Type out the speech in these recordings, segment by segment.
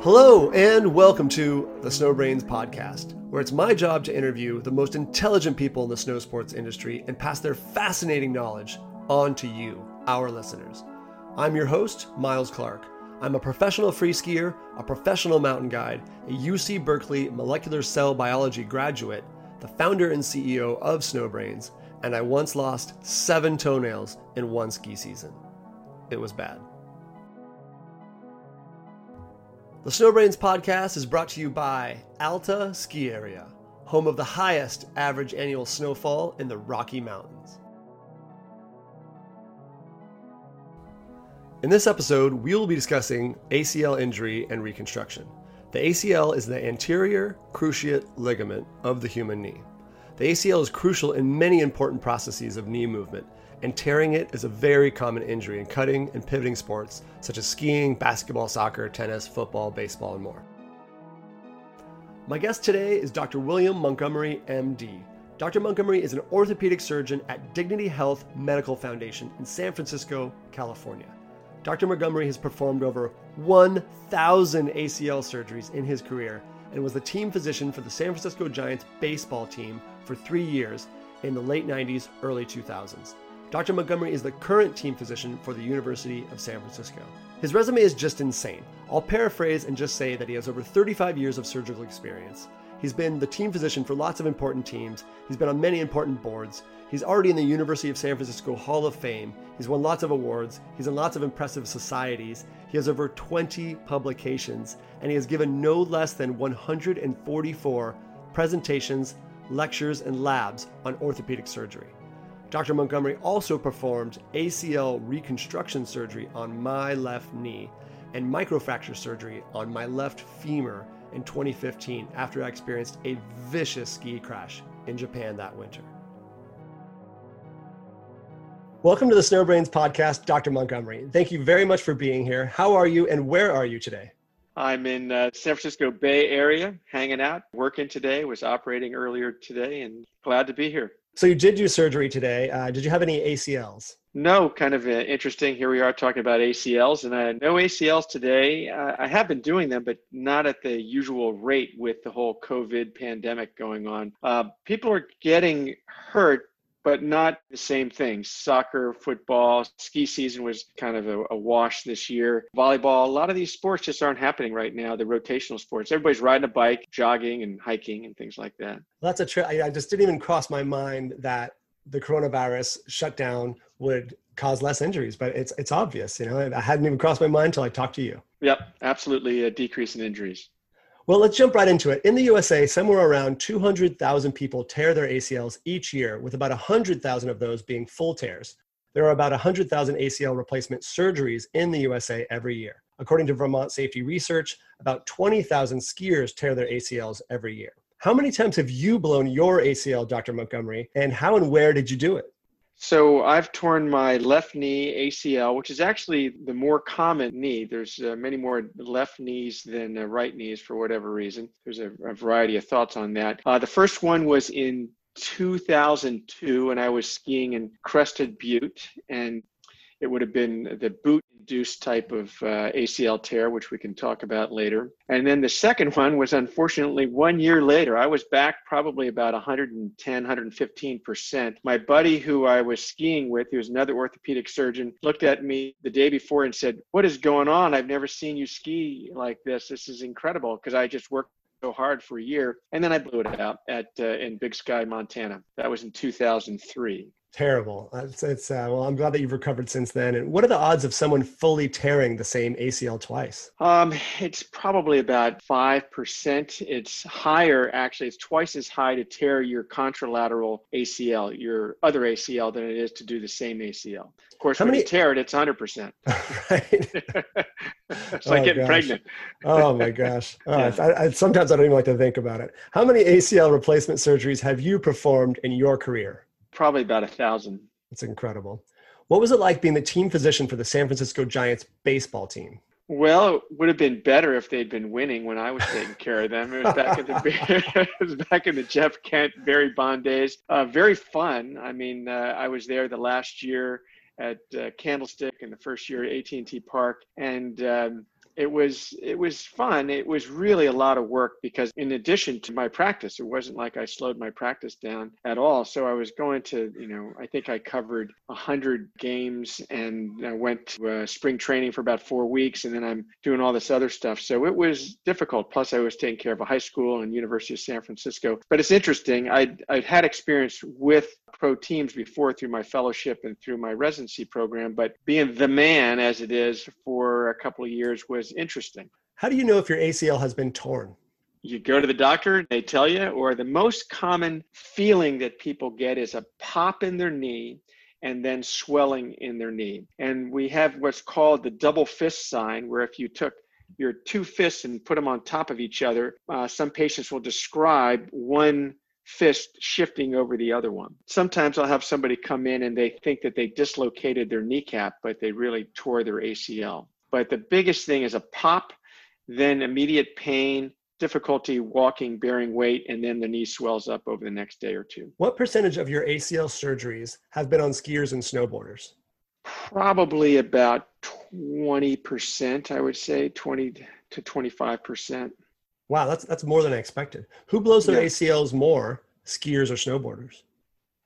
Hello, and welcome to the Snowbrains podcast, where it's my job to interview the most intelligent people in the snow sports industry and pass their fascinating knowledge on to you, our listeners. I'm your host, Miles Clark. I'm a professional free skier, a professional mountain guide, a UC Berkeley molecular cell biology graduate, the founder and CEO of Snowbrains, and I once lost seven toenails in one ski season. It was bad. The Snowbrains podcast is brought to you by Alta Ski Area, home of the highest average annual snowfall in the Rocky Mountains. In this episode, we will be discussing ACL injury and reconstruction. The ACL is the anterior cruciate ligament of the human knee. The ACL is crucial in many important processes of knee movement, and tearing it is a very common injury in cutting and pivoting sports such as skiing, basketball, soccer, tennis, football, baseball, and more. My guest today is Dr. William Montgomery, MD. Dr. Montgomery is an orthopedic surgeon at Dignity Health Medical Foundation in San Francisco, California. Dr. Montgomery has performed over 1,000 ACL surgeries in his career and was the team physician for the San Francisco Giants baseball team for three years in the late 90s, early 2000s. Dr. Montgomery is the current team physician for the University of San Francisco. His resume is just insane. I'll paraphrase and just say that he has over 35 years of surgical experience. He's been the team physician for lots of important teams. He's been on many important boards. He's already in the University of San Francisco Hall of Fame. He's won lots of awards. He's in lots of impressive societies. He has over 20 publications, and he has given no less than 144 presentations, lectures, and labs on orthopedic surgery. Dr. Montgomery also performed ACL reconstruction surgery on my left knee and microfracture surgery on my left femur in 2015 after I experienced a vicious ski crash in Japan that winter. Welcome to the Snowbrains podcast, Dr. Montgomery. Thank you very much for being here. How are you and where are you today? I'm in uh, San Francisco Bay Area, hanging out, working today. Was operating earlier today, and glad to be here. So you did do surgery today. Uh, did you have any ACLs? No, kind of uh, interesting. Here we are talking about ACLs, and uh, no ACLs today. Uh, I have been doing them, but not at the usual rate with the whole COVID pandemic going on. Uh, people are getting hurt but not the same things. Soccer, football, ski season was kind of a, a, wash this year. Volleyball, a lot of these sports just aren't happening right now. The rotational sports, everybody's riding a bike, jogging, and hiking, and things like that. Well, that's a trip. I just didn't even cross my mind that the coronavirus shutdown would cause less injuries, but it's it's obvious. You know, I hadn't even crossed my mind until I talked to you. Yep, absolutely a decrease in injuries. Well, let's jump right into it. In the USA, somewhere around 200,000 people tear their ACLs each year, with about 100,000 of those being full tears. There are about 100,000 ACL replacement surgeries in the USA every year. According to Vermont Safety Research, about 20,000 skiers tear their ACLs every year. How many times have you blown your ACL, Dr. Montgomery, and how and where did you do it? So I've torn my left knee ACL, which is actually the more common knee. There's uh, many more left knees than uh, right knees for whatever reason. There's a, a variety of thoughts on that. Uh, the first one was in 2002, and I was skiing in Crested Butte, and it would have been the boot induced type of uh, ACL tear, which we can talk about later. And then the second one was unfortunately one year later. I was back probably about 110, 115%. My buddy who I was skiing with, who was another orthopedic surgeon, looked at me the day before and said, What is going on? I've never seen you ski like this. This is incredible because I just worked so hard for a year and then i blew it out at uh, in big sky montana that was in 2003 Terrible. It's, it's uh, well, I'm glad that you've recovered since then. And what are the odds of someone fully tearing the same ACL twice? Um, it's probably about five percent. It's higher, actually. It's twice as high to tear your contralateral ACL, your other ACL, than it is to do the same ACL. Of course, How when many... you tear it, it's 100 percent. right. it's like oh, getting gosh. pregnant. oh my gosh. Oh, yeah. I, I, sometimes I don't even like to think about it. How many ACL replacement surgeries have you performed in your career? Probably about a thousand. It's incredible. What was it like being the team physician for the San Francisco Giants baseball team? Well, it would have been better if they'd been winning when I was taking care of them. It was back in the it was back in the Jeff Kent, Barry Bond days. Uh, very fun. I mean, uh, I was there the last year at uh, Candlestick and the first year at AT&T Park, and um, it was it was fun. It was really a lot of work because in addition to my practice it wasn't like i slowed my practice down at all. So i was going to you know i think i covered 100 games and i went to uh, spring training for about four weeks and then i'm doing all this other stuff. So it was difficult. Plus i was taking care of a high school and university of san francisco. But it's interesting. I'd, I'd had experience with pro teams before through my fellowship and through my residency program, but being the man as it is for a couple of years was interesting. How do you know if your ACL has been torn? You go to the doctor, they tell you, or the most common feeling that people get is a pop in their knee and then swelling in their knee. And we have what's called the double fist sign, where if you took your two fists and put them on top of each other, uh, some patients will describe one fist shifting over the other one. Sometimes I'll have somebody come in and they think that they dislocated their kneecap, but they really tore their ACL. But the biggest thing is a pop, then immediate pain, difficulty walking, bearing weight, and then the knee swells up over the next day or two. What percentage of your ACL surgeries have been on skiers and snowboarders? Probably about 20%, I would say, 20 to 25%. Wow, that's that's more than I expected. Who blows their yeah. ACLs more, skiers or snowboarders?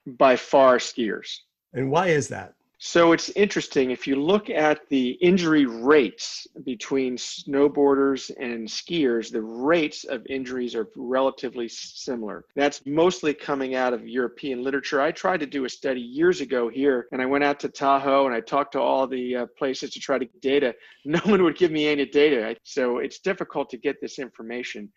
By far, skiers. And why is that? So it's interesting if you look at the injury rates between snowboarders and skiers, the rates of injuries are relatively similar. That's mostly coming out of European literature. I tried to do a study years ago here, and I went out to Tahoe and I talked to all the uh, places to try to get data. No one would give me any data. So it's difficult to get this information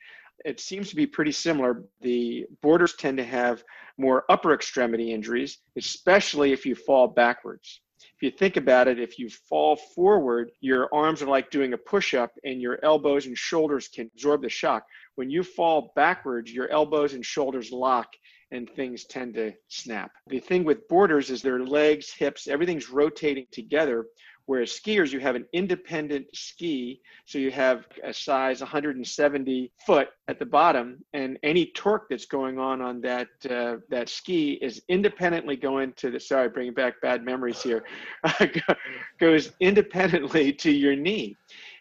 it seems to be pretty similar. The boarders tend to have more upper extremity injuries, especially if you fall backwards. If you think about it, if you fall forward, your arms are like doing a push up and your elbows and shoulders can absorb the shock. When you fall backwards, your elbows and shoulders lock and things tend to snap. The thing with boarders is their legs, hips, everything's rotating together Whereas skiers, you have an independent ski, so you have a size 170 foot at the bottom, and any torque that's going on on that uh, that ski is independently going to the. Sorry, bringing back bad memories here. goes independently to your knee,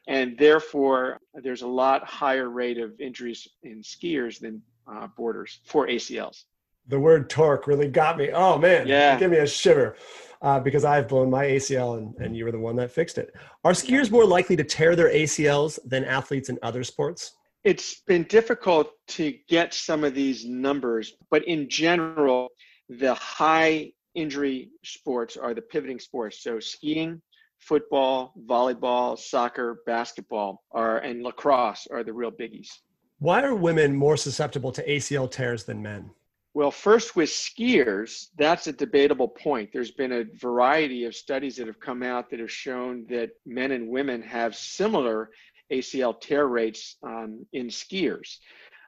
and therefore there's a lot higher rate of injuries in skiers than uh, boarders for ACLs. The word torque really got me. Oh man, yeah, give me a shiver uh, because I've blown my ACL and, and you were the one that fixed it. Are skiers more likely to tear their ACLs than athletes in other sports? It's been difficult to get some of these numbers, but in general, the high injury sports are the pivoting sports. So skiing, football, volleyball, soccer, basketball are and lacrosse are the real biggies. Why are women more susceptible to ACL tears than men? Well, first with skiers, that's a debatable point. There's been a variety of studies that have come out that have shown that men and women have similar ACL tear rates um, in skiers.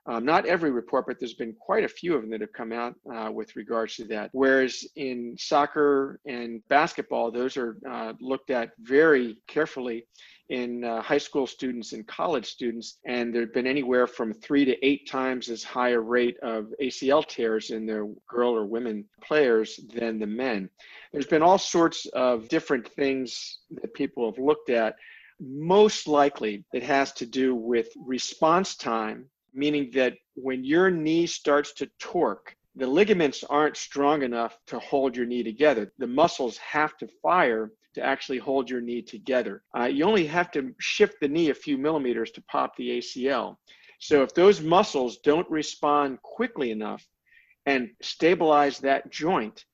Um, not every report, but there's been quite a few of them that have come out uh, with regards to that. Whereas in soccer and basketball, those are uh, looked at very carefully in uh, high school students and college students, and there have been anywhere from three to eight times as high a rate of ACL tears in the girl or women players than the men. There's been all sorts of different things that people have looked at. Most likely, it has to do with response time, meaning that when your knee starts to torque, the ligaments aren't strong enough to hold your knee together. The muscles have to fire to actually hold your knee together. Uh, you only have to shift the knee a few millimeters to pop the ACL. So if those muscles don't respond quickly enough and stabilize that joint,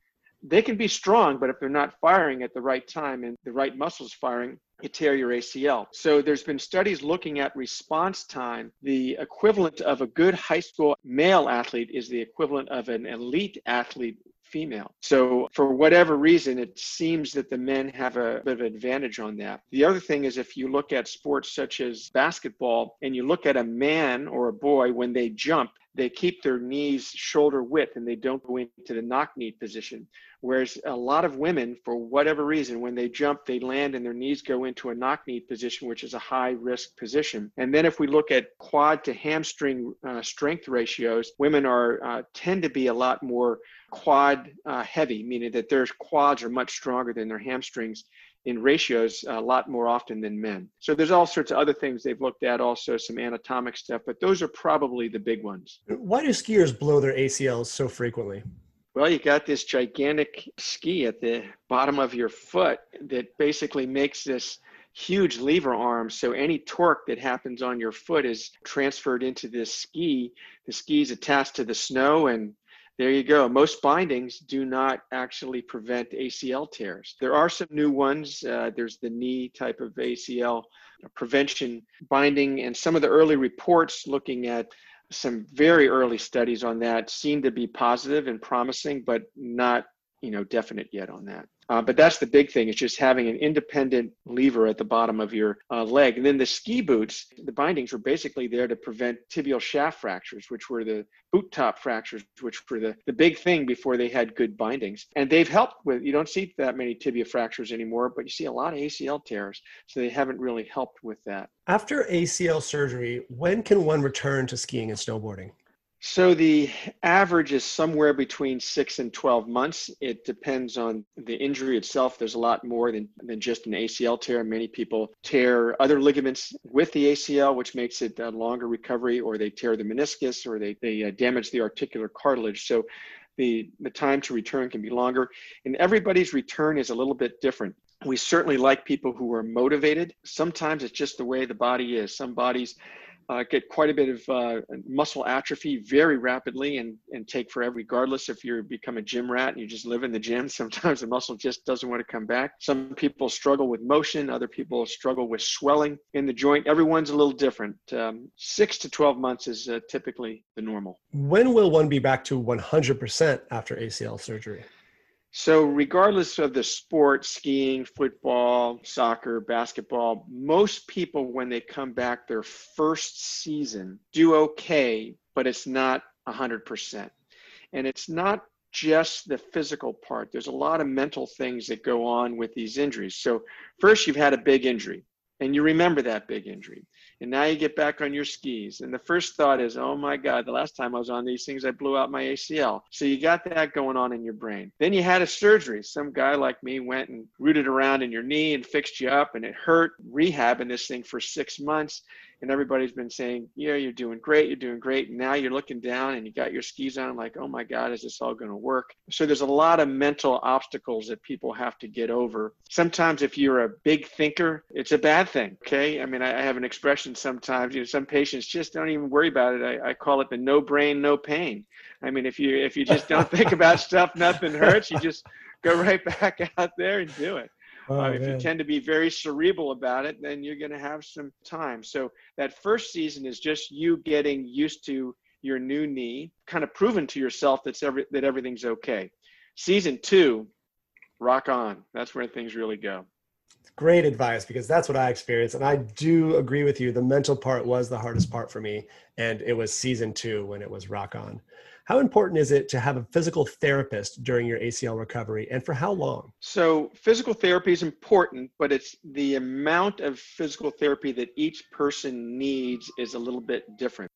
they can be strong, but if they're not firing at the right time and the right muscles firing, you tear your ACL. So there's been studies looking at response time. The equivalent of a good high school male athlete is the equivalent of an elite athlete female. So, for whatever reason, it seems that the men have a bit of advantage on that. The other thing is if you look at sports such as basketball and you look at a man or a boy when they jump, they keep their knees shoulder width and they don't go into the knock knee position. Whereas a lot of women, for whatever reason, when they jump, they land and their knees go into a knock knee position, which is a high risk position. And then if we look at quad to hamstring uh, strength ratios, women are uh, tend to be a lot more quad uh, heavy, meaning that their quads are much stronger than their hamstrings in ratios a lot more often than men. So there's all sorts of other things they've looked at, also some anatomic stuff, but those are probably the big ones. Why do skiers blow their ACLs so frequently? Well, you got this gigantic ski at the bottom of your foot that basically makes this huge lever arm. So any torque that happens on your foot is transferred into this ski. The ski is attached to the snow and there you go. Most bindings do not actually prevent ACL tears. There are some new ones. Uh, there's the knee type of ACL prevention binding, and some of the early reports looking at some very early studies on that seem to be positive and promising, but not you know definite yet on that. Uh, but that's the big thing is just having an independent lever at the bottom of your uh, leg. And then the ski boots, the bindings were basically there to prevent tibial shaft fractures, which were the boot top fractures, which were the, the big thing before they had good bindings. And they've helped with, you don't see that many tibia fractures anymore, but you see a lot of ACL tears. So they haven't really helped with that. After ACL surgery, when can one return to skiing and snowboarding? So the average is somewhere between six and 12 months. It depends on the injury itself. There's a lot more than, than just an ACL tear. Many people tear other ligaments with the ACL, which makes it a longer recovery, or they tear the meniscus, or they, they uh, damage the articular cartilage. So the, the time to return can be longer. And everybody's return is a little bit different. We certainly like people who are motivated. Sometimes it's just the way the body is. Some bodies uh, get quite a bit of uh, muscle atrophy very rapidly and, and take forever, regardless if you become a gym rat and you just live in the gym. Sometimes the muscle just doesn't want to come back. Some people struggle with motion, other people struggle with swelling in the joint. Everyone's a little different. Um, six to 12 months is uh, typically the normal. When will one be back to 100% after ACL surgery? So, regardless of the sport, skiing, football, soccer, basketball, most people, when they come back their first season, do okay, but it's not 100%. And it's not just the physical part, there's a lot of mental things that go on with these injuries. So, first, you've had a big injury, and you remember that big injury and now you get back on your skis. And the first thought is oh my god the last time i was on these things i blew out my acl so you got that going on in your brain. Then you had a surgery. Some guy like me went and rooted around in your knee and fixed you up and it hurt. Rehabbing this thing for six months and everybody's been saying, yeah, you're doing great, you're doing great. And now you're looking down and you got your skis on, like, oh my God, is this all going to work? So there's a lot of mental obstacles that people have to get over. Sometimes if you're a big thinker, it's a bad thing. Okay. I mean, I, have an expression sometimes, you know, some patients just don't even worry about it. I, I call it the no brain, no pain. I mean, if you if you just don't think about stuff, nothing hurts. You just go right back out there and do it. Oh, uh, if you tend to be very cerebral about it, then you're going to have some time. So that first season is just you getting used to your new knee, kind of proven to yourself that's every, that everything's okay. Season two, rock on. That's where things really go. Great advice because that's what I experienced. And I do agree with you. The mental part was the hardest part for me. And it was season two when it was rock on. How important is it to have a physical therapist during your ACL recovery and for how long? So, physical therapy is important, but it's the amount of physical therapy that each person needs is a little bit different.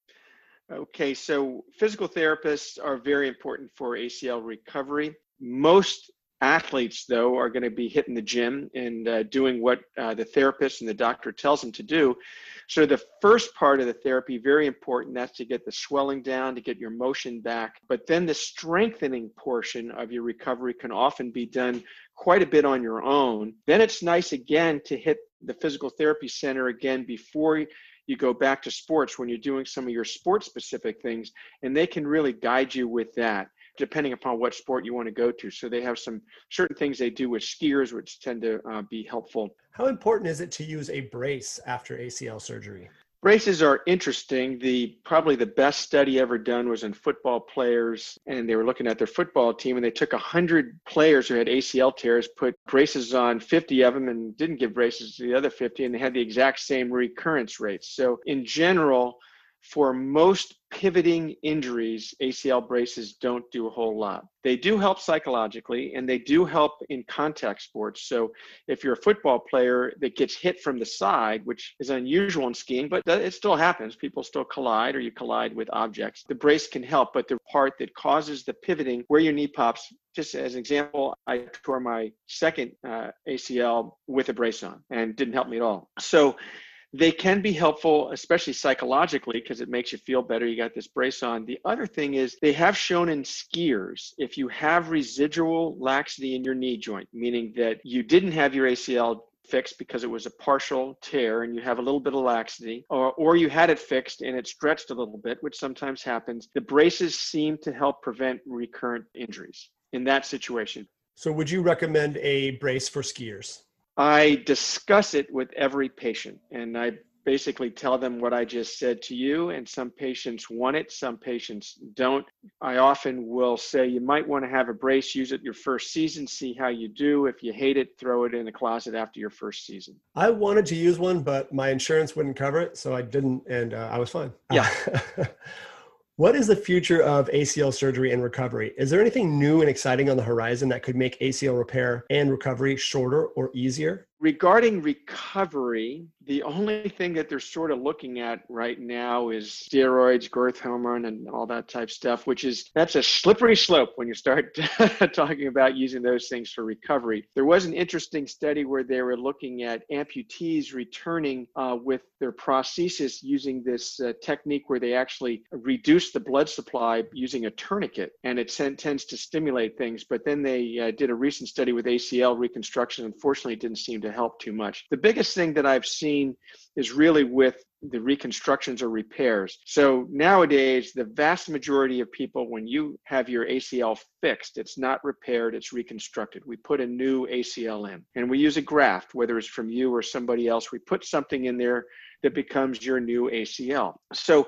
Okay, so physical therapists are very important for ACL recovery. Most athletes, though, are going to be hitting the gym and uh, doing what uh, the therapist and the doctor tells them to do. So the first part of the therapy, very important, that's to get the swelling down, to get your motion back. But then the strengthening portion of your recovery can often be done quite a bit on your own. Then it's nice again to hit the physical therapy center again before you go back to sports when you're doing some of your sports specific things, and they can really guide you with that depending upon what sport you want to go to. So they have some certain things they do with skiers, which tend to uh, be helpful. How important is it to use a brace after ACL surgery? Braces are interesting. The probably the best study ever done was in football players, and they were looking at their football team, and they took hundred players who had ACL tears, put braces on 50 of them, and didn't give braces to the other 50, and they had the exact same recurrence rates. So in general, for most pivoting injuries, ACL braces don't do a whole lot. They do help psychologically and they do help in contact sports. So, if you're a football player that gets hit from the side, which is unusual in skiing, but it still happens, people still collide or you collide with objects, the brace can help. But the part that causes the pivoting where your knee pops, just as an example, I tore my second uh, ACL with a brace on and didn't help me at all. So, they can be helpful, especially psychologically, because it makes you feel better. You got this brace on. The other thing is they have shown in skiers if you have residual laxity in your knee joint, meaning that you didn't have your ACL fixed because it was a partial tear and you have a little bit of laxity, or, or you had it fixed and it stretched a little bit, which sometimes happens, the braces seem to help prevent recurrent injuries in that situation. So, would you recommend a brace for skiers? I discuss it with every patient and I basically tell them what I just said to you. And some patients want it, some patients don't. I often will say you might want to have a brace, use it your first season, see how you do. If you hate it, throw it in the closet after your first season. I wanted to use one, but my insurance wouldn't cover it. So I didn't, and uh, I was fine. Yeah. What is the future of ACL surgery and recovery? Is there anything new and exciting on the horizon that could make ACL repair and recovery shorter or easier? Regarding recovery, the only thing that they're sort of looking at right now is steroids, growth hormone, and all that type stuff, which is that's a slippery slope when you start talking about using those things for recovery. There was an interesting study where they were looking at amputees returning uh, with their prosthesis using this uh, technique where they actually reduce the blood supply using a tourniquet, and it tends to stimulate things. But then they uh, did a recent study with ACL reconstruction. Unfortunately, it didn't seem to help too much. The biggest thing that I've seen is really with the reconstructions or repairs. So nowadays, the vast majority of people, when you have your ACL fixed, it's not repaired, it's reconstructed. We put a new ACL in and we use a graft, whether it's from you or somebody else. We put something in there that becomes your new ACL. So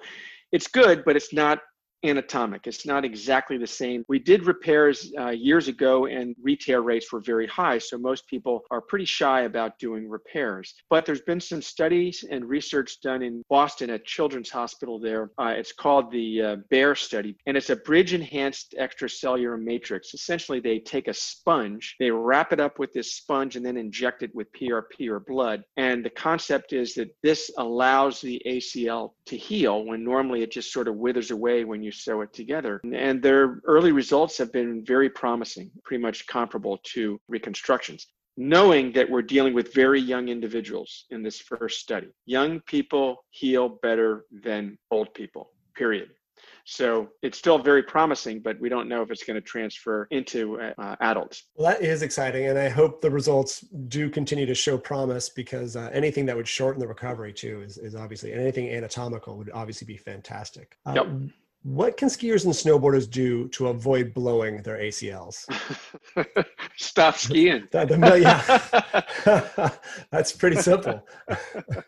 it's good, but it's not anatomic. It's not exactly the same. We did repairs uh, years ago and re-tear rates were very high. So most people are pretty shy about doing repairs. But there's been some studies and research done in Boston at Children's Hospital there. Uh, it's called the uh, BEAR study, and it's a bridge enhanced extracellular matrix. Essentially, they take a sponge, they wrap it up with this sponge, and then inject it with PRP or blood. And the concept is that this allows the ACL to heal when normally it just sort of withers away when you sew it together. And their early results have been very promising, pretty much comparable to reconstructions. Knowing that we're dealing with very young individuals in this first study. Young people heal better than old people, period. So it's still very promising, but we don't know if it's going to transfer into uh, adults. Well, that is exciting. And I hope the results do continue to show promise because uh, anything that would shorten the recovery, too, is, is obviously, and anything anatomical would obviously be fantastic. Uh, yep. What can skiers and snowboarders do to avoid blowing their ACLs? Stop skiing. yeah, that's pretty simple.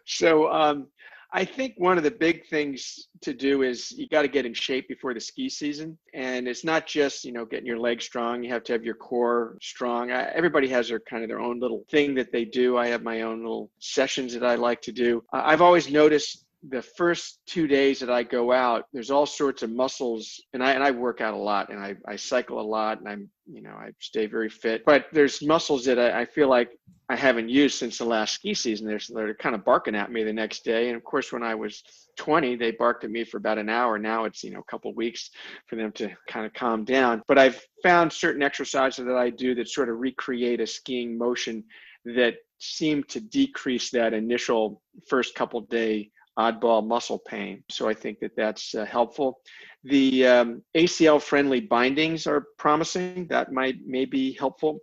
so, um, I think one of the big things to do is you got to get in shape before the ski season, and it's not just you know getting your legs strong. You have to have your core strong. I, everybody has their kind of their own little thing that they do. I have my own little sessions that I like to do. I've always noticed the first two days that I go out, there's all sorts of muscles, and I and I work out a lot, and I I cycle a lot, and I'm you know I stay very fit. But there's muscles that I, I feel like I haven't used since the last ski season. They're they're kind of barking at me the next day, and of course when I was 20, they barked at me for about an hour. Now it's you know a couple weeks for them to kind of calm down. But I've found certain exercises that I do that sort of recreate a skiing motion that seem to decrease that initial first couple day oddball muscle pain. So I think that that's uh, helpful. The um, ACL friendly bindings are promising. That might may be helpful.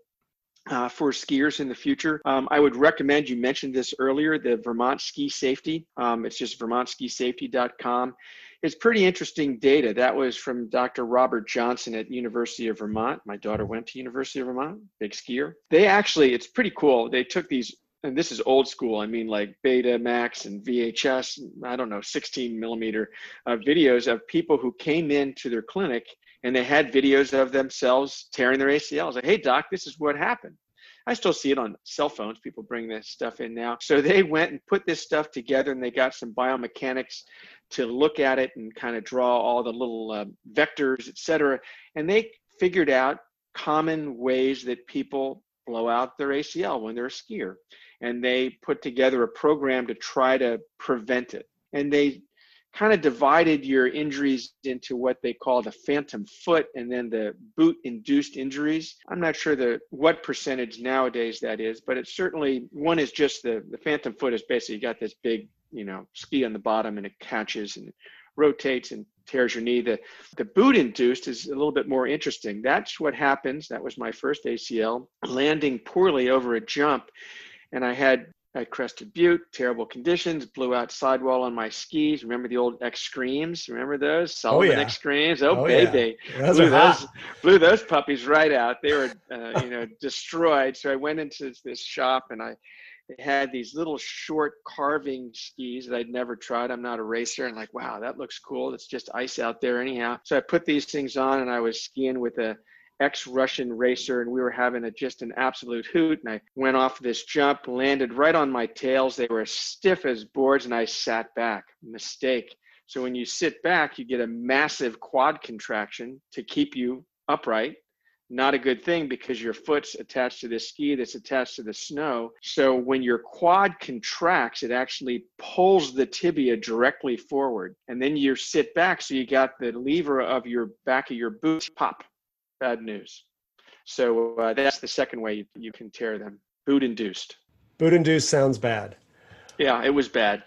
Uh, for skiers in the future, um, I would recommend. You mentioned this earlier, the Vermont Ski Safety. Um, it's just vermontskisafety.com. It's pretty interesting data. That was from Dr. Robert Johnson at University of Vermont. My daughter went to University of Vermont, big skier. They actually, it's pretty cool. They took these and this is old school. I mean, like Betamax and VHS. I don't know, 16 millimeter uh, videos of people who came into their clinic and they had videos of themselves tearing their ACLs. Like, hey, doc, this is what happened. I still see it on cell phones. People bring this stuff in now. So they went and put this stuff together and they got some biomechanics to look at it and kind of draw all the little uh, vectors, et cetera. And they figured out common ways that people blow out their ACL when they're a skier. And they put together a program to try to prevent it. And they kind of divided your injuries into what they call the phantom foot and then the boot induced injuries. I'm not sure the what percentage nowadays that is, but it's certainly one is just the the phantom foot is basically you got this big, you know, ski on the bottom and it catches and rotates and tears your knee. The the boot induced is a little bit more interesting. That's what happens. That was my first ACL, landing poorly over a jump. And I had at Crested Butte, terrible conditions, blew out sidewall on my skis. Remember the old X-Screams? Remember those? Salomon oh, yeah. X-Screams. Oh, oh baby. Yeah. Those blew, those, blew those puppies right out. They were, uh, you know, destroyed. So I went into this shop and I had these little short carving skis that I'd never tried. I'm not a racer. And like, wow, that looks cool. It's just ice out there anyhow. So I put these things on and I was skiing with a ex-Russian racer, and we were having a, just an absolute hoot. And I went off this jump, landed right on my tails. They were as stiff as boards, and I sat back. Mistake. So when you sit back, you get a massive quad contraction to keep you upright. Not a good thing because your foot's attached to the ski that's attached to the snow. So when your quad contracts, it actually pulls the tibia directly forward. And then you sit back, so you got the lever of your back of your boot pop bad news. So uh, that's the second way you, you can tear them. Boot induced. Boot induced sounds bad. Yeah, it was bad.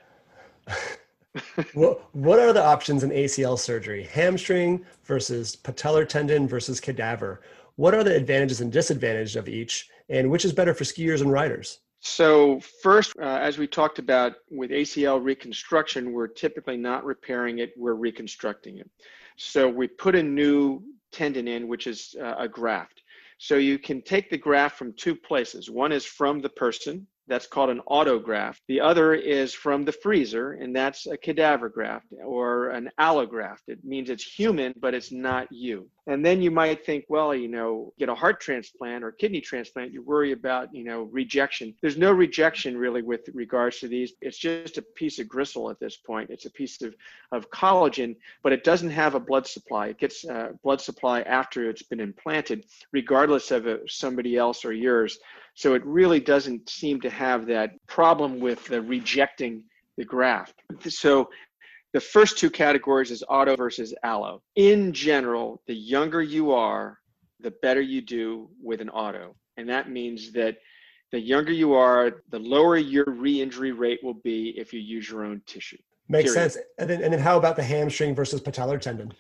what, what are the options in ACL surgery? Hamstring versus patellar tendon versus cadaver. What are the advantages and disadvantages of each, and which is better for skiers and riders? So, first, uh, as we talked about with ACL reconstruction, we're typically not repairing it, we're reconstructing it. So, we put a new tendon in, which is uh, a graft. So you can take the graft from two places. One is from the person, that's called an autograft. The other is from the freezer, and that's a cadaver graft or an allograft. It means it's human, but it's not you. And then you might think, well, you know, get a heart transplant or kidney transplant, you worry about, you know, rejection. There's no rejection really with regards to these. It's just a piece of gristle at this point. It's a piece of, of collagen, but it doesn't have a blood supply. It gets a blood supply after it's been implanted, regardless of somebody else or yours. So it really doesn't seem to have that problem with the rejecting the graft. So the first two categories is auto versus allo. In general, the younger you are, the better you do with an auto. And that means that the younger you are, the lower your re-injury rate will be if you use your own tissue. Makes period. sense. And then, and then how about the hamstring versus patellar tendon?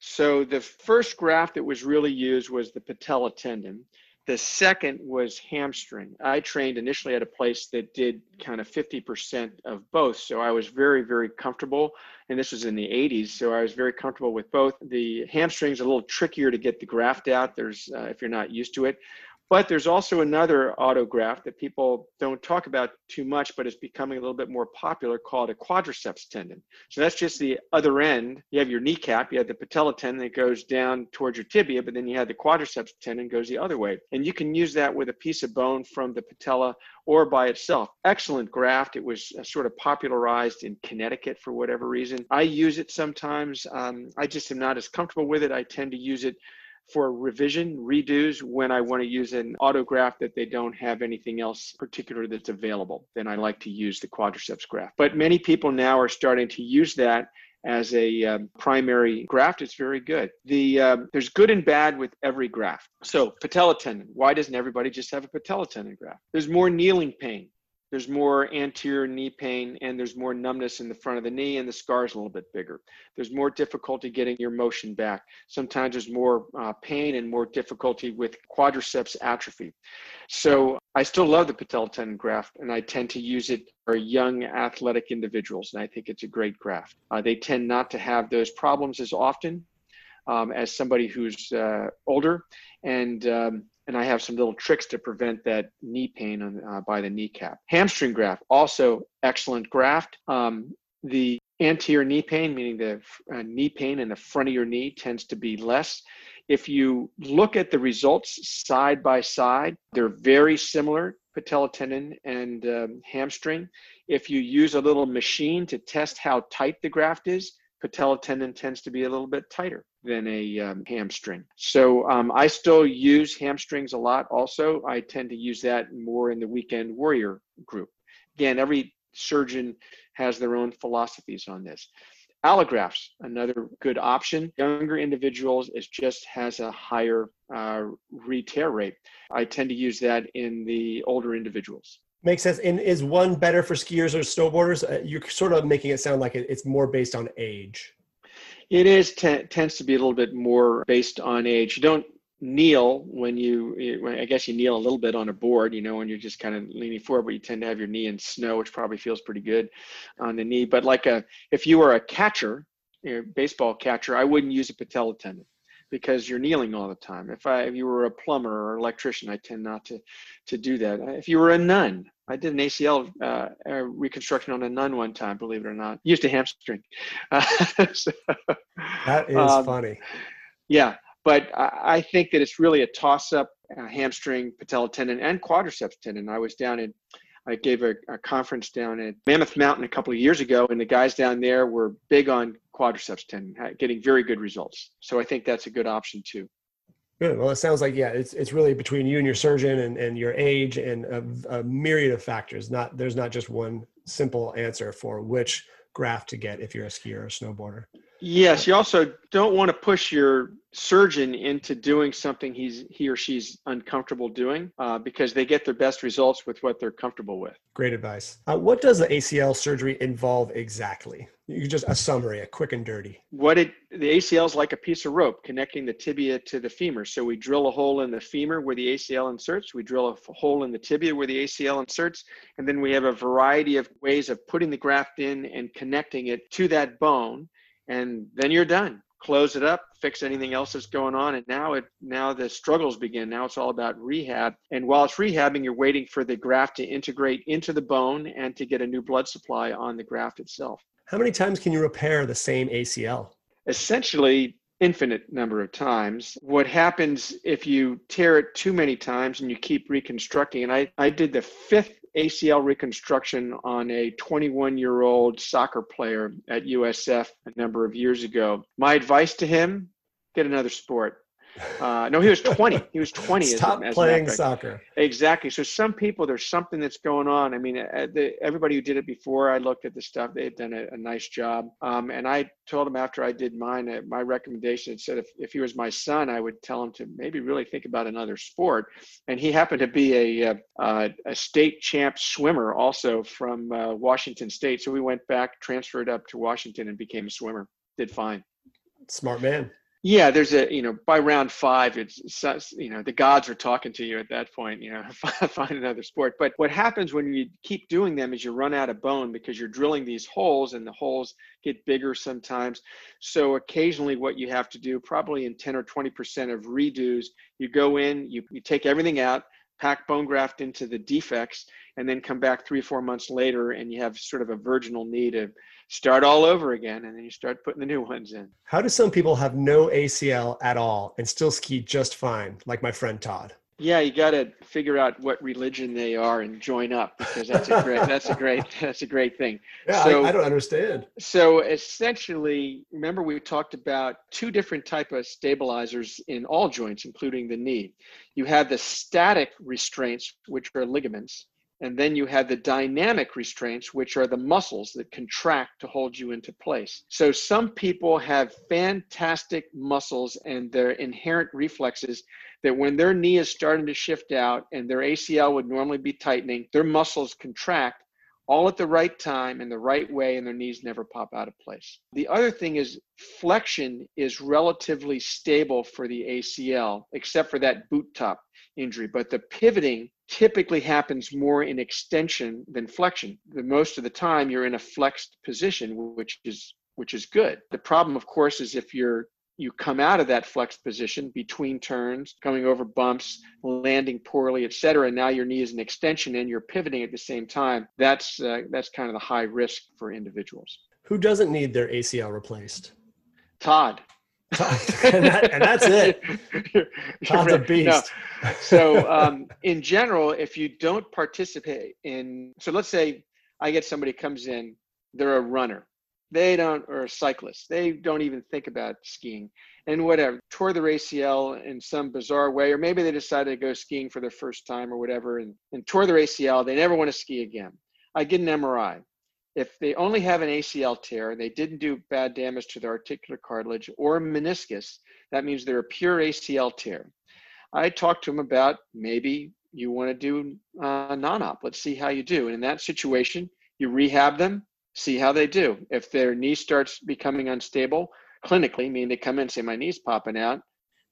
So the first graft that was really used was the patella tendon. The second was hamstring. I trained initially at a place that did kind of 50% of both. So I was very, very comfortable. And this was in the 80s. So I was very comfortable with both. The hamstring's a little trickier to get the graft out. There's, uh, if you're not used to it. But there's also another autograft that people don't talk about too much, but it's becoming a little bit more popular called a quadriceps tendon. So that's just the other end. You have your kneecap, you have the patella tendon that goes down towards your tibia, but then you have the quadriceps tendon goes the other way. And you can use that with a piece of bone from the patella or by itself. Excellent graft. It was uh, sort of popularized in Connecticut for whatever reason. I use it sometimes. Um, I just am not as comfortable with it. I tend to use it for revision, redos, when I want to use an autograft that they don't have anything else particular that's available, then I like to use the quadriceps graft. But many people now are starting to use that as a um, primary graft. It's very good. The um, there's good and bad with every graft. So patella tendon. Why doesn't everybody just have a patella tendon graft? There's more kneeling pain there's more anterior knee pain and there's more numbness in the front of the knee and the scar is a little bit bigger. There's more difficulty getting your motion back. Sometimes there's more uh, pain and more difficulty with quadriceps atrophy. So I still love the patella tendon graft and I tend to use it for young athletic individuals and I think it's a great graft. Uh, they tend not to have those problems as often um, as somebody who's uh, older and um, and I have some little tricks to prevent that knee pain on, uh, by the kneecap. Hamstring graft, also excellent graft. Um, the anterior knee pain, meaning the uh, knee pain in the front of your knee, tends to be less. If you look at the results side by side, they're very similar, patella tendon and um, hamstring. If you use a little machine to test how tight the graft is, patella tendon tends to be a little bit tighter than a um, hamstring. So um, I still use hamstrings a lot. Also, I tend to use that more in the weekend warrior group. Again, every surgeon has their own philosophies on this. Allografts, another good option. Younger individuals, it just has a higher uh, re-tear rate. I tend to use that in the older individuals. Makes sense. And is one better for skiers or snowboarders? Uh, you're sort of making it sound like it's more based on age. It is t- tends to be a little bit more based on age. You don't kneel when you i guess you kneel a little bit on a board you know when you're just kind of leaning forward but you tend to have your knee in snow which probably feels pretty good on the knee but like a if you were a catcher baseball catcher i wouldn't use a patella tendon because you're kneeling all the time if i if you were a plumber or electrician i tend not to to do that if you were a nun I did an ACL uh, reconstruction on a nun one time, believe it or not. Used a hamstring. Uh, so, that is um, funny. Yeah, but I, I think that it's really a toss-up uh, hamstring, patella tendon, and quadriceps tendon. I was down in, I gave a, a, conference down at Mammoth Mountain a couple of years ago, and the guys down there were big on quadriceps tendon, getting very good results. So I think that's a good option too. Good. Well, it sounds like yeah, it's it's really between you and your surgeon and, and your age and a, a myriad of factors. Not there's not just one simple answer for which graft to get if you're a skier or a snowboarder. Yes, you also don't want to push your surgeon into doing something he's he or she's uncomfortable doing uh, because they get their best results with what they're comfortable with. Great advice. Uh, what does the ACL surgery involve exactly? You just a summary, a quick and dirty. What it the ACL is like a piece of rope connecting the tibia to the femur. So we drill a hole in the femur where the ACL inserts. We drill a hole in the tibia where the ACL inserts, and then we have a variety of ways of putting the graft in and connecting it to that bone and then you're done close it up fix anything else that's going on and now it now the struggles begin. Now it's all about rehab. And while it's rehabbing you're waiting for the graft to integrate into the bone and to get a new blood supply on the graft itself. How many times can you repair the same acl essentially infinite number of times. What happens if you tear it too many times and you keep reconstructing? And i i did the fifth ACL reconstruction on a 21 year old soccer player at USF a number of years ago. My advice to him get another sport. Uh, no, he was 20. He was 20. Stop as, as playing soccer. Exactly. So some people, there's something that's going on. I mean, uh, the, everybody who did it before, I looked at the stuff. They had done a, a nice job. Um, and I told him after I did mine, uh, my recommendation said if, if he was my son, I would tell him to maybe really think about another sport. And he happened to be a, a, uh, a state champ swimmer also from uh, Washington State. So we went back, transferred up to Washington, and became a swimmer. Did fine. Smart man yeah there's a you know by round five it's you know the gods are talking to you at that point you know find another sport. But what happens when you keep doing them is you run out of bone because you're drilling these holes and the holes get bigger sometimes. So occasionally what you have to do probably in 10 or 20 percent of redos you go in you, you take everything out pack bone graft into the defects and then come back three or four months later and you have sort of a virginal knee to start all over again and then you start putting the new ones in. How do some people have no ACL at all and still ski just fine, like my friend Todd? Yeah, you got to figure out what religion they are and join up because that's a great that's a great that's a great thing. Yeah, so, I, I, don't understand. So essentially, remember we talked about two different type of stabilizers in all joints, including the knee. You have the static restraints, which are ligaments, and then you have the dynamic restraints, which are the muscles that contract to hold you into place. So some people have fantastic muscles and their inherent reflexes that when their knee is starting to shift out and their ACL would normally be tightening, their muscles contract all at the right time in the right way and their knees never pop out of place. The other thing is flexion is relatively stable for the ACL, except for that boot top injury. But the pivoting typically happens more in extension than flexion. The most of the time you're in a flexed position, which is which is good. The problem, of course, is if you're you come out of that flexed position between turns, coming over bumps, landing poorly, et cetera, and now your knee is an extension and you're pivoting at the same time, that's, uh, that's kind of the high risk for individuals. Who doesn't need their ACL replaced? Todd. and, that, and, that's it. Todd's a beast. No. So, um, in general, if you don't participate in, so let's say I get somebody comes in, they're a runner, they don't, or a cyclist, they don't even think about skiing and whatever, tore their ACL in some bizarre way, or maybe they decided to go skiing for their first time or whatever and, and tore their ACL. They never want to ski again. I get an MRI. If they only have an ACL tear they didn't do bad damage to their articular cartilage or meniscus, that means they're a pure ACL tear. I talked to them about maybe you want to do uh, non-op. Let's see how you do. And in that situation, you rehab them, see how they do. If their knee starts becoming unstable, clinically, meaning they come in and say, my knee's popping out,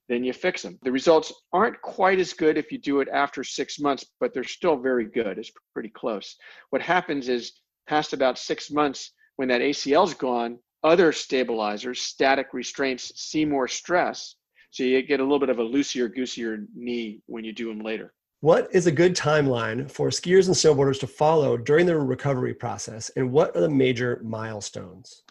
then you fix them. The results aren't quite as good if you do it after six months, but they're still very good. It's pretty close. What happens is, past about six months, when that ACL's gone, other stabilizers, static restraints, see more stress. So you get a little bit of a loosier, goosier knee when you do them later. What is a good timeline for skiers and snowboarders to follow during their recovery process, and what are the major milestones?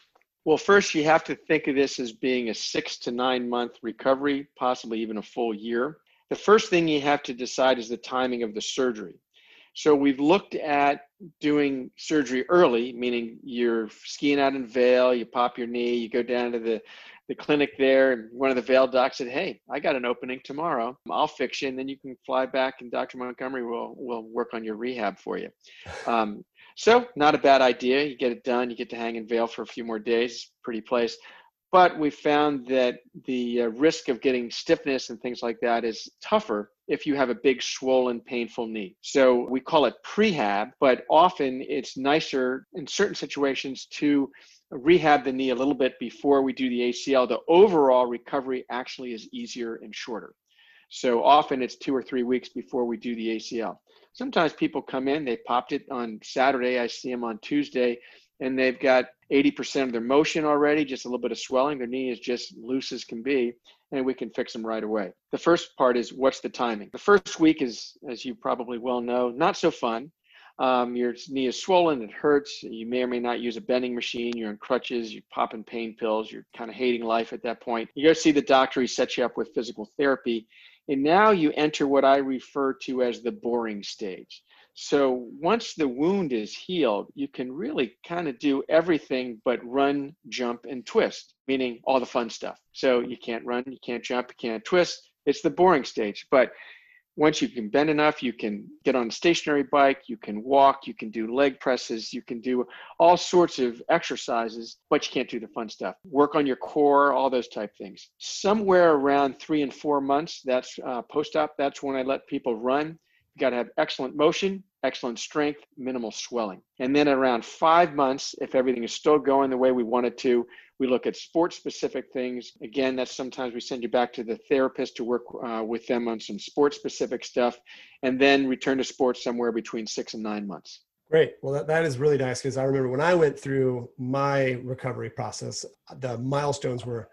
Well, first, you have to think of this as being a six to nine month recovery, possibly even a full year. The first thing you have to decide is the timing of the surgery. So, we've looked at doing surgery early, meaning you're skiing out in Vail, you pop your knee, you go down to the the clinic there, and one of the Vail docs said, "Hey, I got an opening tomorrow. I'll fix you, and then you can fly back, and Dr. Montgomery will will work on your rehab for you." Um, so, not a bad idea. You get it done. You get to hang in Vail for a few more days. Pretty place. But we found that the uh, risk of getting stiffness and things like that is tougher if you have a big, swollen, painful knee. So we call it prehab, but often it's nicer in certain situations to rehab the knee a little bit before we do the ACL, the overall recovery actually is easier and shorter. So often it's two or three weeks before we do the ACL. Sometimes people come in, they popped it on Saturday, I see them on Tuesday, and they've got 80% of their motion already, just a little bit of swelling. Their knee is just loose as can be, and we can fix them right away. The first part is what's the timing? The first week is, as you probably well know, not so fun um, your knee is swollen, it hurts. You may or may not use a bending machine. You're in crutches. You're popping pain pills. You're kind of hating life at that point. You go see the doctor. He sets you up with physical therapy, and now you enter what I refer to as the boring stage. So once the wound is healed, you can really kind of do everything but run, jump, and twist, meaning all the fun stuff. So you can't run, you can't jump, you can't twist. It's the boring stage. But once you can bend enough, you can get on a stationary bike, you can walk, you can do leg presses, you can do all sorts of exercises, but you can't do the fun stuff. Work on your core, all those type things. Somewhere around three and four months, that's uh, post op, that's when I let people run. You got to have excellent motion, excellent strength, minimal swelling. And then around five months, if everything is still going the way we want it to, we look at sports specific things. Again, that's sometimes we send you back to the therapist to work uh, with them on some sports specific stuff, and then return to sports somewhere between six and nine months. Great. Well, that, that is really nice because I remember when I went through my recovery process, the milestones were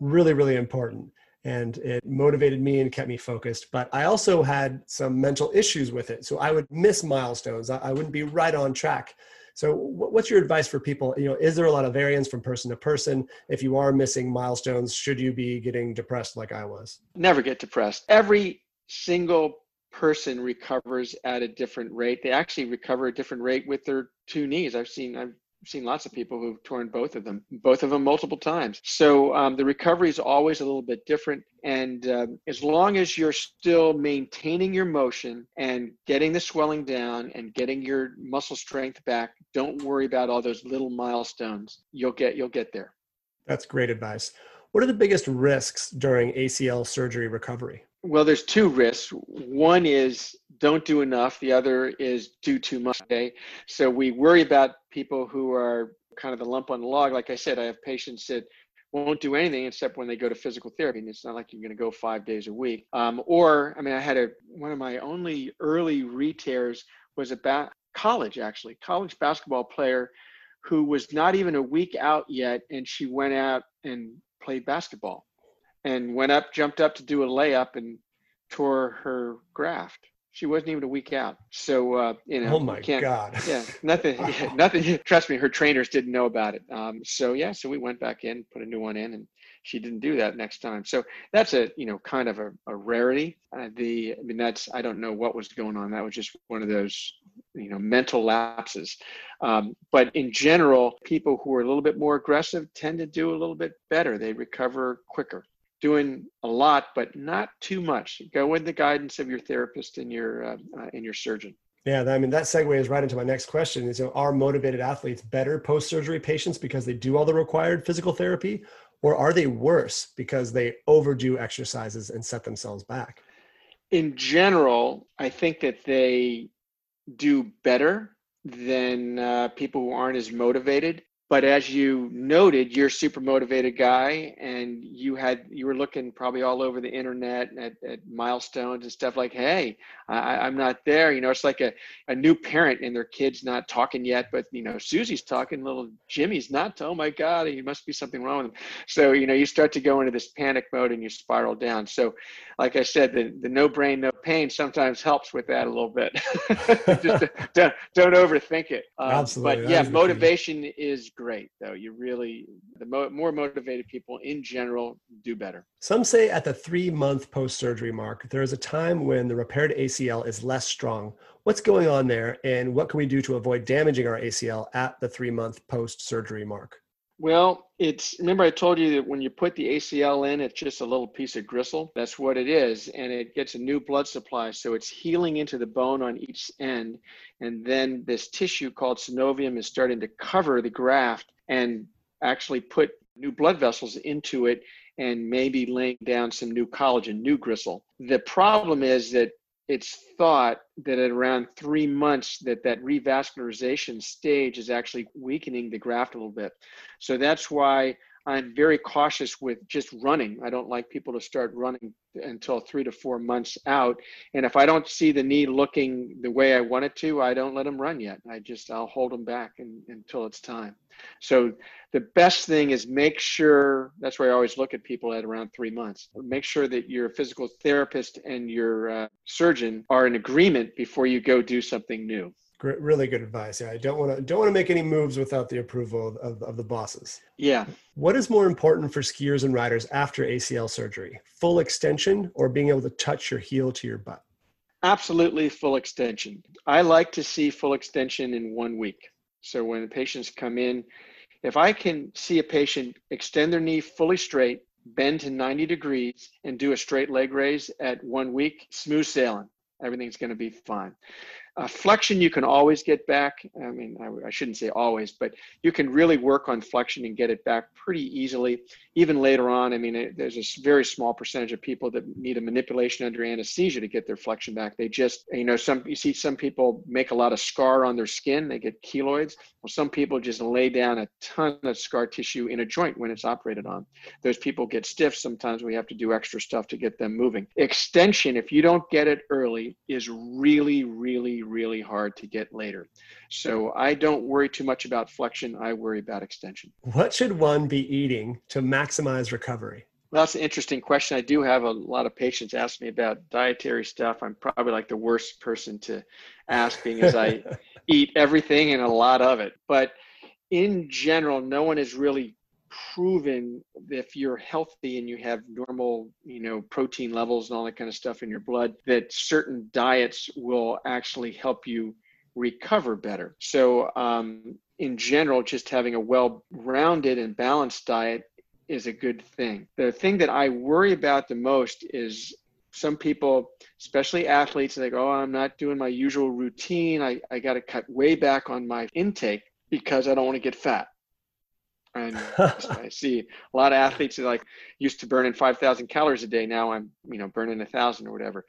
really, really important and it motivated me and kept me focused. But I also had some mental issues with it. So I would miss milestones, I, wouldn't be right on track. So, what's your advice for people? You know, is there a lot of variance from person to person? If you are missing milestones, should you be getting depressed like I was? Never get depressed. Every single person recovers at a different rate. They actually recover a different rate with their two knees. I've seen I've I've seen lots of people who've torn both of them, both of them multiple times. So um, the recovery is always a little bit different. And um, as long as you're still maintaining your motion and getting the swelling down and getting your muscle strength back, don't worry about all those little milestones. You'll get you'll get there. That's great advice. What are the biggest risks during ACL surgery recovery? Well, there's two risks. One is don't do enough. The other is do too much. So we worry about people who are kind of the lump on the log. Like I said, I have patients that won't do anything except when they go to physical therapy. And it's not like you're going to go five days a week. Um, or, I mean, I had a one of my only early re-tears was about college, actually, college basketball player who was not even a week out yet, and she went out and played basketball and went up, jumped up to do a layup and tore her graft. She wasn't even a week out. So, uh, you know, oh my God. yeah, nothing, yeah, nothing. Trust me, her trainers didn't know about it. Um, so yeah, so we went back in, put a new one in and she didn't do that next time. So that's a, you know, kind of a, a rarity. Uh, the, I mean, that's, I don't know what was going on. That was just one of those, you know, mental lapses. Um, but in general, people who are a little bit more aggressive tend to do a little bit better. They recover quicker doing a lot, but not too much. Go with the guidance of your therapist and your uh, uh, and your surgeon. Yeah, I mean that segues right into my next question: Is you know, are motivated athletes better post-surgery patients because they do all the required physical therapy, or are they worse because they overdo exercises and set themselves back? In general, I think that they do better than uh, people who aren't as motivated but as you noted you're a super motivated guy and you had you were looking probably all over the internet at, at milestones and stuff like hey I, i'm not there. You know it's like a, a new parent and their kid's not talking yet but you know susie's talking little jimmy's not oh my god there must be something wrong with him. So you know you start to go into this panic mode and you spiral down. So like i said the, the no brain no pain sometimes helps with that a little bit. Just don't, don't overthink it. Um, Absolutely. but yeah motivation is great though. You really the mo- more motivated people in general do better. Some say at the three month post surgery mark there is a time when the repaired acl is less strong. What's going on there and what can we do to avoid damaging our acl at the three month post surgery mark well, it's remember I told you that when you put the ACL in, it's just a little piece of gristle. That's what it is, and it gets a new blood supply, so it's healing into the bone on each end, and then this tissue called synovium is starting to cover the graft and actually put new blood vessels into it and maybe laying down some new collagen, new gristle. The problem is that it's thought that at around three months that that revascularization stage is actually weakening the graft a little bit. So that's why i'm very cautious with just running i don't like people to start running until three to four months out and if i don't see the knee looking the way i want it to i don't let them run yet i just i'll hold them back until it's time so the best thing is make sure that's why I always look at people at around three months. Make sure that your physical therapist and your uh, surgeon are in agreement before you go do something new. Great, really good advice. Yeah, I don't want to don't want to make any moves without the approval of, of, of the bosses. Yeah. What is more important for skiers and riders after ACL surgery? Full extension or being able to touch your heel to your butt? Absolutely full extension. I like to see full extension in one week. So when the patients come in, if I can see a patient extend their knee fully straight, bend to 90 degrees, and do a straight leg raise at one week, smooth sailing. Everything's going to be fine. Uh, flexion you can always get back. I mean, I, I, shouldn't say always, but you can really work on flexion and get it back pretty easily. Even later on, I mean, it, there's a very small percentage of people that need a manipulation under anesthesia to get their flexion back. They just, you know, some you see some people make a lot of scar on their skin. They get keloids. Well, some people just lay down a ton of scar tissue in a joint when it's operated on. Those people get stiff. Sometimes we have to do extra stuff to get them moving. Extension, if you don't get it early, is really, really really hard to get later. So I don't worry too much about flexion. I worry about extension. What should one be eating to maximize recovery? Well, that's an interesting question. I do have a lot of patients ask me about dietary stuff. I'm probably like the worst person to ask, being as I eat everything and a lot of it. But in general, no one is really proven if you're healthy and you have normal you know protein levels and all that kind of stuff in your blood that certain diets will actually help you recover better. So um, in general just having a well-rounded and balanced diet is a good thing. The thing that i worry about the most is some people especially athletes they go oh i'm not doing my usual routine. I, I got to cut way back on my intake because i don't want to get fat and I see a lot of athletes that like used to burning 5,000 calories a day. Now I'm, you know, burning a thousand or whatever.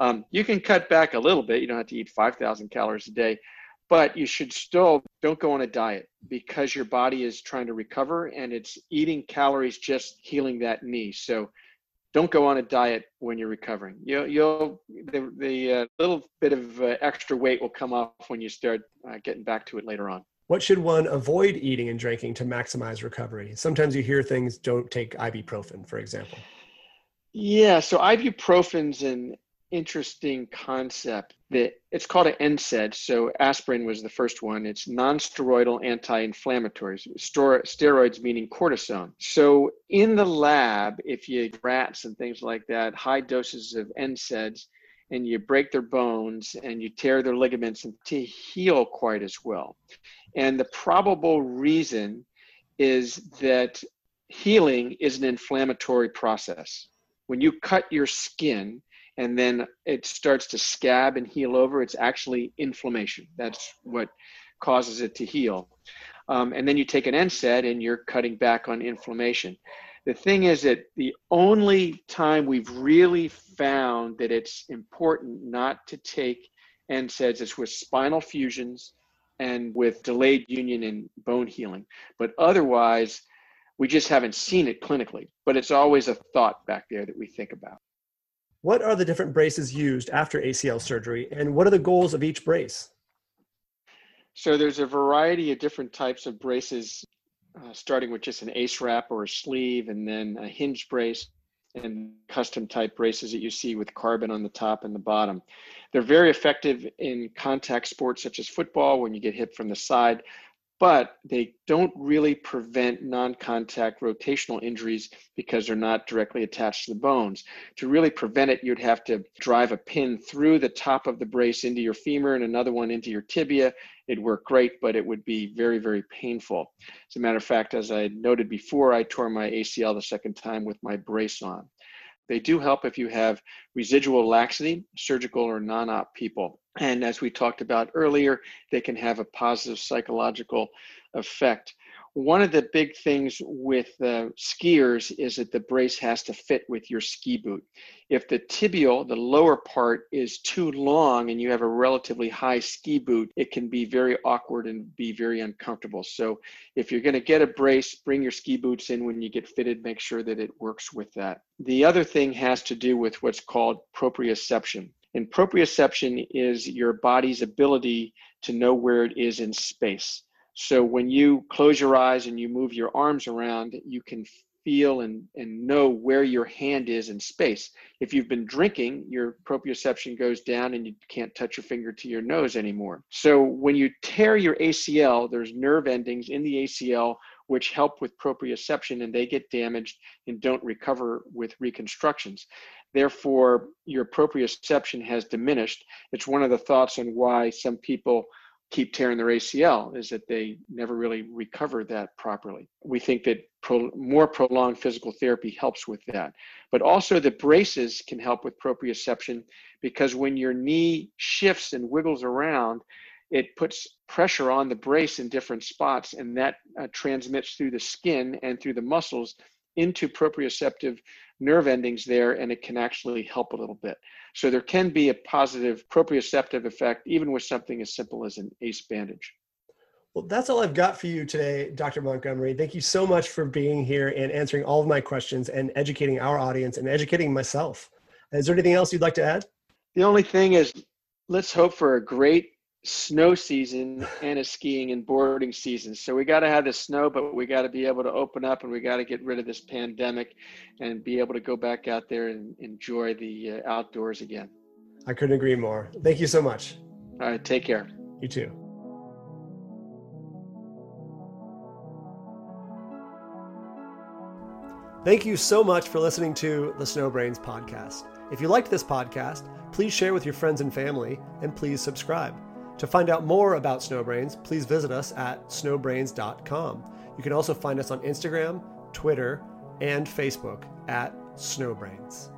Um, you can cut back a little bit. You don't have to eat 5,000 calories a day, but you should still don't go on a diet because your body is trying to recover and it's eating calories just healing that knee. So don't go on a diet when you're recovering. You'll, you'll the, the uh, little bit of uh, extra weight will come off when you start uh, getting back to it later on. What should one avoid eating and drinking to maximize recovery? Sometimes you hear things don't take ibuprofen, for example. Yeah, so ibuprofen's an interesting concept that it's called an NSAID. So aspirin was the first one. It's non-steroidal anti-inflammatories. Steroids meaning cortisone. So in the lab, if you rats and things like that, high doses of NSAIDs, and you break their bones and you tear their ligaments and to heal quite as well. And the probable reason is that healing is an inflammatory process. When you cut your skin, and then it starts to scab and heal over, it's actually inflammation. That's what causes it to heal. Um, and then you take an NSAID and you're cutting back on inflammation. The thing is that the only time we've really found that it's important not to take NSAIDs is with spinal fusions and with delayed union and bone healing. But otherwise, we just haven't seen it clinically. But it's always a thought back there that we think about. What are the different braces used after ACL surgery, and what are the goals of each brace? So there's a variety of different types of braces, uh, starting with just an ACE wrap or a sleeve, and then a hinge brace, and custom type braces that you see with carbon on the top and the bottom. They're very effective in contact sports such as football when you get hit from the side, but they don't really prevent non-contact rotational injuries because they're not directly attached to the bones. To really prevent it, you'd have to drive a pin through the top of the brace into your femur and another one into your tibia. It'd work great, but it would be very, very painful. As a matter of fact, as I noted before, I tore my ACL the second time with my brace on. They do help if you have residual laxity, surgical or non-op people. And as we talked about earlier, they can have a positive psychological effect. One of the big things with uh, skiers is that the brace has to fit with your ski boot. If the tibial, the lower part, is too long and you have a relatively high ski boot, it can be very awkward and be very uncomfortable. So if you're going to get a brace, bring your ski boots in when you get fitted, make sure that it works with that. The other thing has to do with what's called proprioception. And proprioception is your body's ability to know where it is in space. So when you close your eyes and you move your arms around, you can feel and, and know where your hand is in space. If you've been drinking, your proprioception goes down and you can't touch your finger to your nose anymore. So when you tear your ACL, there's nerve endings in the ACL which help with proprioception and they get damaged and don't recover with reconstructions. Therefore, your proprioception has diminished. It's one of the thoughts on why some people keep tearing their ACL is that they never really recover that properly. We think that pro, more prolonged physical therapy helps with that. But also the braces can help with proprioception because when your knee shifts and wiggles around, it puts pressure on the brace in different spots and that uh, transmits through the skin and through the muscles into proprioceptive nerve endings there and it can actually help a little bit. So there can be a positive proprioceptive effect even with something as simple as an ACE bandage. Well, that's all I've got for you today, Dr. Montgomery. Thank you so much for being here and answering all of my questions and educating our audience and educating myself. Is there anything else you'd like to add? The only thing is, let's hope for a great snow season and a skiing and boarding season. So we got to have the snow, but we got to be able to open up and we got to get rid of this pandemic and be able to go back out there and enjoy the uh, outdoors again. I couldn't agree more. Thank you so much. All right, take care. You too. Thank you so much for listening to the Snowbrains podcast. If you liked this podcast, please share with your friends and family and please subscribe. To find out more about Snowbrains, please visit us at snowbrains.com. You can also find us on Instagram, Twitter, and Facebook at Snowbrains.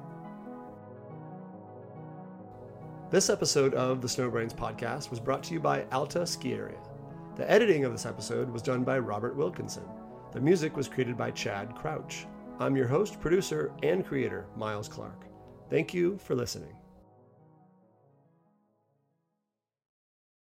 This episode of the Snowbrains podcast was brought to you by Alta Ski Area. The editing of this episode was done by Robert Wilkinson. The music was created by Chad Crouch. I'm your host, producer, and creator, Miles Clark. Thank you for listening.